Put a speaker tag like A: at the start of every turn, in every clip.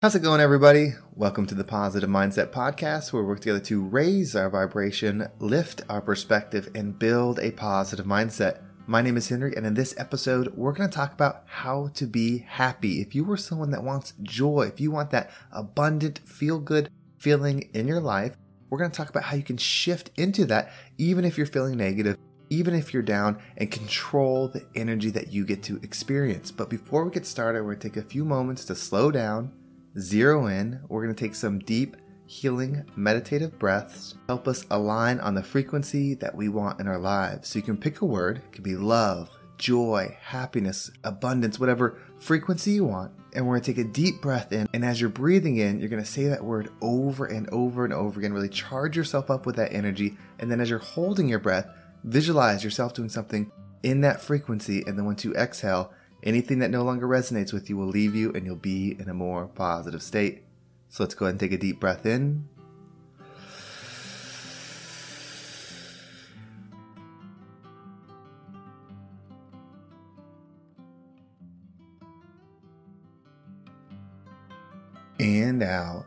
A: How's it going, everybody? Welcome to the Positive Mindset Podcast, where we work together to raise our vibration, lift our perspective, and build a positive mindset. My name is Henry, and in this episode, we're going to talk about how to be happy. If you are someone that wants joy, if you want that abundant, feel good feeling in your life, we're going to talk about how you can shift into that, even if you're feeling negative, even if you're down, and control the energy that you get to experience. But before we get started, we're going to take a few moments to slow down zero in. We're going to take some deep, healing, meditative breaths, help us align on the frequency that we want in our lives. So you can pick a word, it could be love, joy, happiness, abundance, whatever frequency you want. And we're going to take a deep breath in. And as you're breathing in, you're going to say that word over and over and over again. Really charge yourself up with that energy. And then as you're holding your breath, visualize yourself doing something in that frequency. And then once you exhale, Anything that no longer resonates with you will leave you and you'll be in a more positive state. So let's go ahead and take a deep breath in. And out.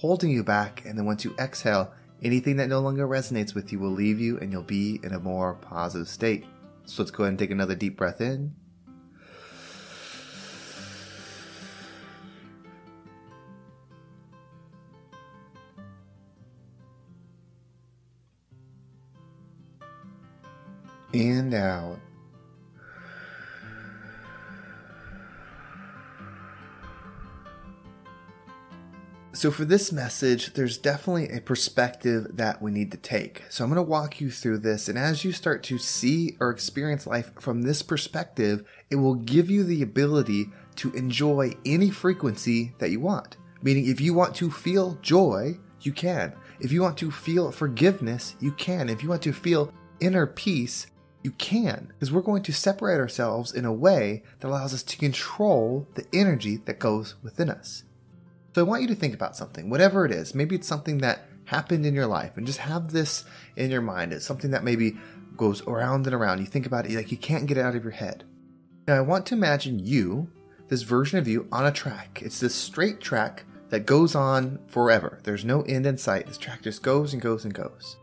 A: holding you back. And then once you exhale, anything that no longer resonates with you will leave you and you'll be in a more positive state. So let's go ahead and take another deep breath in. And out. So, for this message, there's definitely a perspective that we need to take. So, I'm going to walk you through this. And as you start to see or experience life from this perspective, it will give you the ability to enjoy any frequency that you want. Meaning, if you want to feel joy, you can. If you want to feel forgiveness, you can. If you want to feel inner peace, you can. Because we're going to separate ourselves in a way that allows us to control the energy that goes within us. So I want you to think about something, whatever it is. Maybe it's something that happened in your life and just have this in your mind. It's something that maybe goes around and around. You think about it like you can't get it out of your head. Now I want to imagine you, this version of you, on a track. It's this straight track that goes on forever. There's no end in sight. This track just goes and goes and goes.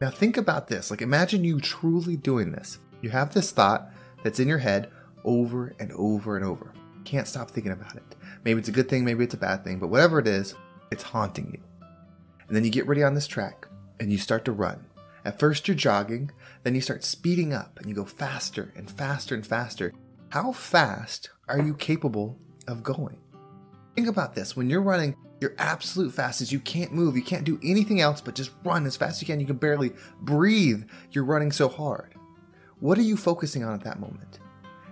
A: Now think about this. Like imagine you truly doing this. You have this thought that's in your head over and over and over. Can't stop thinking about it. Maybe it's a good thing, maybe it's a bad thing, but whatever it is, it's haunting you. And then you get ready on this track and you start to run. At first, you're jogging, then you start speeding up and you go faster and faster and faster. How fast are you capable of going? Think about this when you're running your absolute fastest, you can't move, you can't do anything else but just run as fast as you can. You can barely breathe. You're running so hard. What are you focusing on at that moment?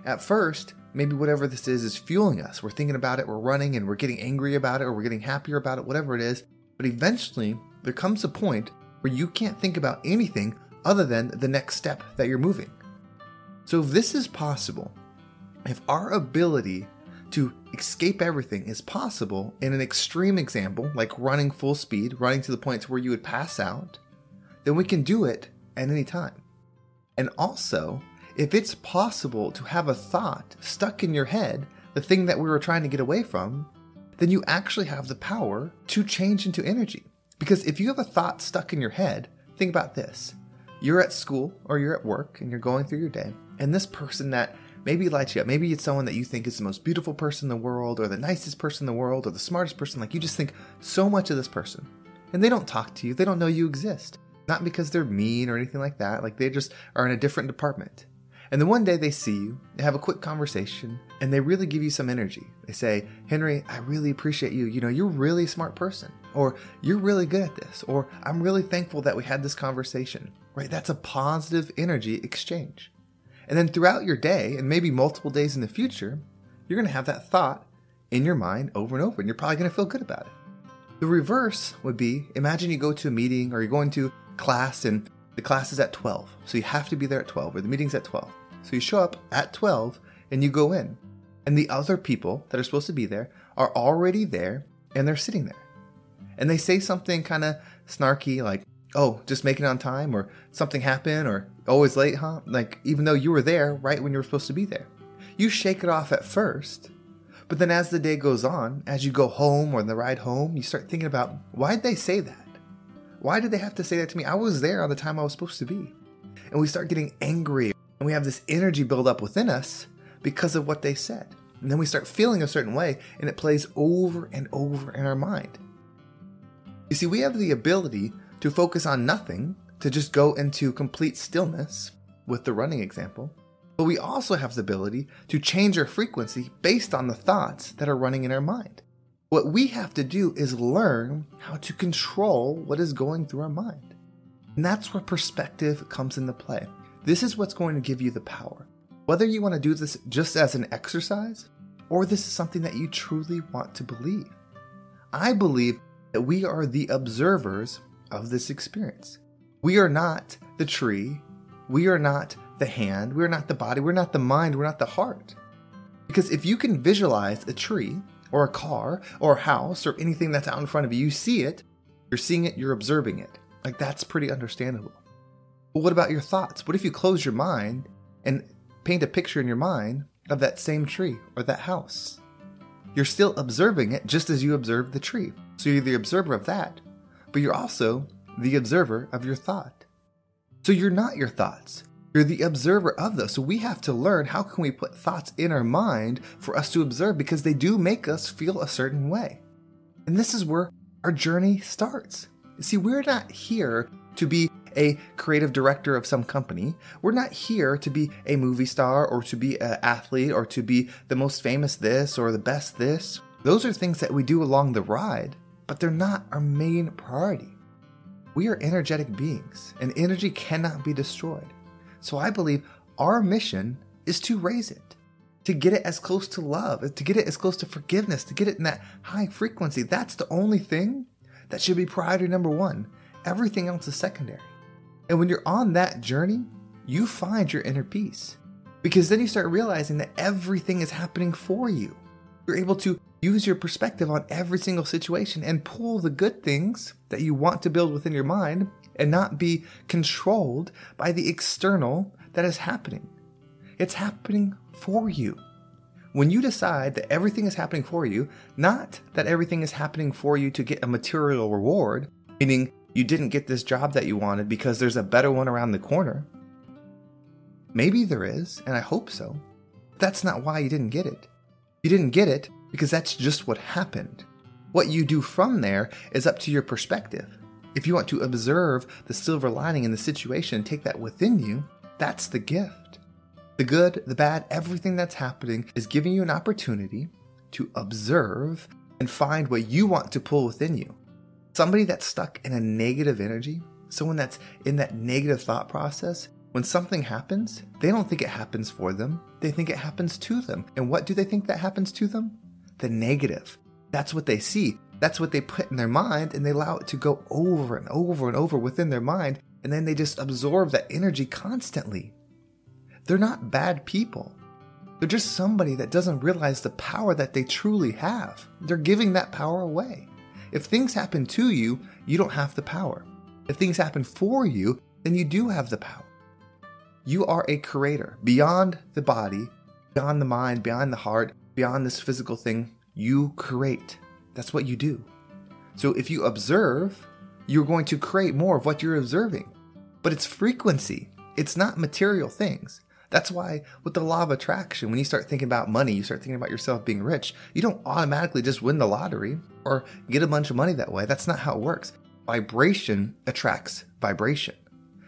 A: At first, maybe whatever this is is fueling us. We're thinking about it, we're running, and we're getting angry about it, or we're getting happier about it, whatever it is. But eventually, there comes a point where you can't think about anything other than the next step that you're moving. So, if this is possible, if our ability to escape everything is possible in an extreme example, like running full speed, running to the point to where you would pass out, then we can do it at any time. And also, if it's possible to have a thought stuck in your head, the thing that we were trying to get away from, then you actually have the power to change into energy. Because if you have a thought stuck in your head, think about this. You're at school or you're at work and you're going through your day, and this person that maybe lights you up, maybe it's someone that you think is the most beautiful person in the world, or the nicest person in the world, or the smartest person, like you just think so much of this person. And they don't talk to you, they don't know you exist. Not because they're mean or anything like that, like they just are in a different department. And then one day they see you, they have a quick conversation, and they really give you some energy. They say, Henry, I really appreciate you. You know, you're really a smart person. Or you're really good at this. Or I'm really thankful that we had this conversation. right? That's a positive energy exchange. And then throughout your day, and maybe multiple days in the future, you're going to have that thought in your mind over and over, and you're probably going to feel good about it. The reverse would be imagine you go to a meeting or you're going to class and the class is at 12. So you have to be there at 12 or the meeting's at 12. So you show up at 12 and you go in. And the other people that are supposed to be there are already there and they're sitting there. And they say something kind of snarky like, oh, just make it on time or something happened or oh, always late, huh? Like, even though you were there right when you were supposed to be there. You shake it off at first, but then as the day goes on, as you go home or the ride home, you start thinking about why'd they say that? Why did they have to say that to me? I was there on the time I was supposed to be. And we start getting angry and we have this energy build up within us because of what they said. And then we start feeling a certain way and it plays over and over in our mind. You see, we have the ability to focus on nothing, to just go into complete stillness with the running example, but we also have the ability to change our frequency based on the thoughts that are running in our mind. What we have to do is learn how to control what is going through our mind. And that's where perspective comes into play. This is what's going to give you the power. Whether you want to do this just as an exercise, or this is something that you truly want to believe. I believe that we are the observers of this experience. We are not the tree. We are not the hand. We're not the body. We're not the mind. We're not the heart. Because if you can visualize a tree or a car or a house or anything that's out in front of you, you see it, you're seeing it, you're observing it. Like that's pretty understandable. But what about your thoughts? What if you close your mind and paint a picture in your mind of that same tree or that house? You're still observing it just as you observed the tree. So you're the observer of that, but you're also the observer of your thought. So you're not your thoughts. You're the observer of those. So we have to learn how can we put thoughts in our mind for us to observe because they do make us feel a certain way. And this is where our journey starts. See, we're not here to be a creative director of some company. We're not here to be a movie star or to be an athlete or to be the most famous this or the best this. Those are things that we do along the ride, but they're not our main priority. We are energetic beings, and energy cannot be destroyed. So I believe our mission is to raise it, to get it as close to love, to get it as close to forgiveness, to get it in that high frequency. That's the only thing that should be priority number one. Everything else is secondary. And when you're on that journey, you find your inner peace because then you start realizing that everything is happening for you. You're able to use your perspective on every single situation and pull the good things that you want to build within your mind and not be controlled by the external that is happening. It's happening for you. When you decide that everything is happening for you, not that everything is happening for you to get a material reward, meaning you didn't get this job that you wanted because there's a better one around the corner. Maybe there is, and I hope so. That's not why you didn't get it. You didn't get it because that's just what happened. What you do from there is up to your perspective. If you want to observe the silver lining in the situation and take that within you, that's the gift. The good, the bad, everything that's happening is giving you an opportunity to observe and find what you want to pull within you. Somebody that's stuck in a negative energy, someone that's in that negative thought process, when something happens, they don't think it happens for them. They think it happens to them. And what do they think that happens to them? The negative. That's what they see. That's what they put in their mind and they allow it to go over and over and over within their mind. And then they just absorb that energy constantly. They're not bad people. They're just somebody that doesn't realize the power that they truly have. They're giving that power away. If things happen to you, you don't have the power. If things happen for you, then you do have the power. You are a creator beyond the body, beyond the mind, beyond the heart, beyond this physical thing. You create. That's what you do. So if you observe, you're going to create more of what you're observing. But it's frequency, it's not material things. That's why, with the law of attraction, when you start thinking about money, you start thinking about yourself being rich, you don't automatically just win the lottery or get a bunch of money that way. That's not how it works. Vibration attracts vibration.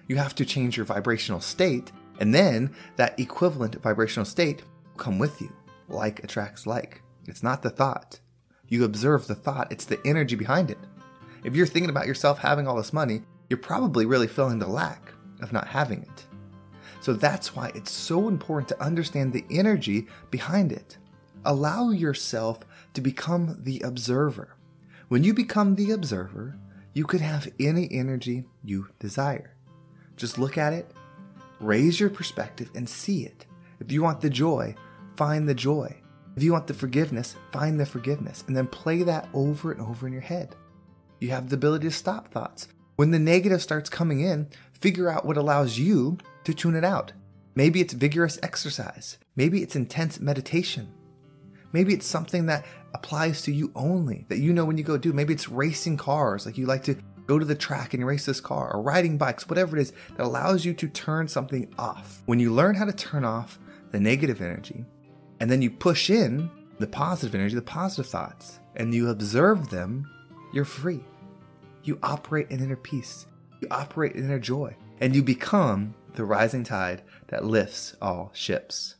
A: You have to change your vibrational state, and then that equivalent vibrational state will come with you. Like attracts like. It's not the thought, you observe the thought, it's the energy behind it. If you're thinking about yourself having all this money, you're probably really feeling the lack. of not having it. So that's why it's so important to understand the energy behind it. Allow yourself to become the observer. When you become the observer, you could have any energy you desire. Just look at it, raise your perspective, and see it. If you want the joy, find the joy. If you want the forgiveness, find the forgiveness, and then play that over and over in your head. You have the ability to stop thoughts. When the negative starts coming in, figure out what allows you to tune it out. Maybe it's vigorous exercise. Maybe it's intense meditation. Maybe it's something that applies to you only, that you know when you go do. Maybe it's racing cars, like you like to go to the track and race this car, or riding bikes, whatever it is that allows you to turn something off. When you learn how to turn off the negative energy, and then you push in the positive energy, the positive thoughts, and you observe them, you're free. You operate in inner peace, you operate in inner joy, and you become the rising tide that lifts all ships.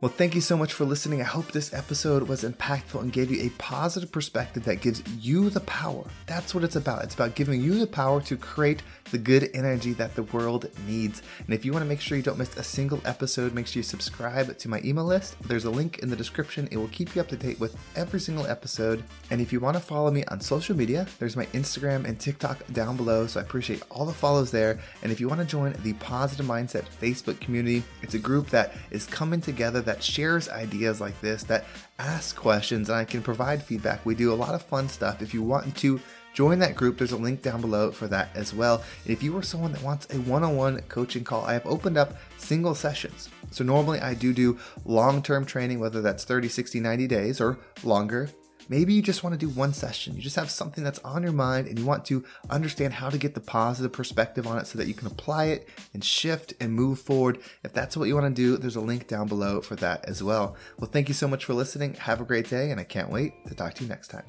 A: Well, thank you so much for listening. I hope this episode was impactful and gave you a positive perspective that gives you the power. That's what it's about. It's about giving you the power to create the good energy that the world needs. And if you want to make sure you don't miss a single episode, make sure you subscribe to my email list. There's a link in the description. It will keep you up to date with every single episode. And if you want to follow me on social media, there's my Instagram and TikTok down below. So I appreciate all the follows there. And if you want to join the Positive Mindset Facebook community, it's a group that is coming together that shares ideas like this, that asks questions, and I can provide feedback. We do a lot of fun stuff. If you want to join that group, there's a link down below for that as well. And if you are someone that wants a one on one coaching call, I have opened up single sessions. So normally I do do long term training, whether that's 30, 60, 90 days or longer. Maybe you just want to do one session. You just have something that's on your mind and you want to understand how to get the positive perspective on it so that you can apply it and shift and move forward. If that's what you want to do, there's a link down below for that as well. Well, thank you so much for listening. Have a great day, and I can't wait to talk to you next time.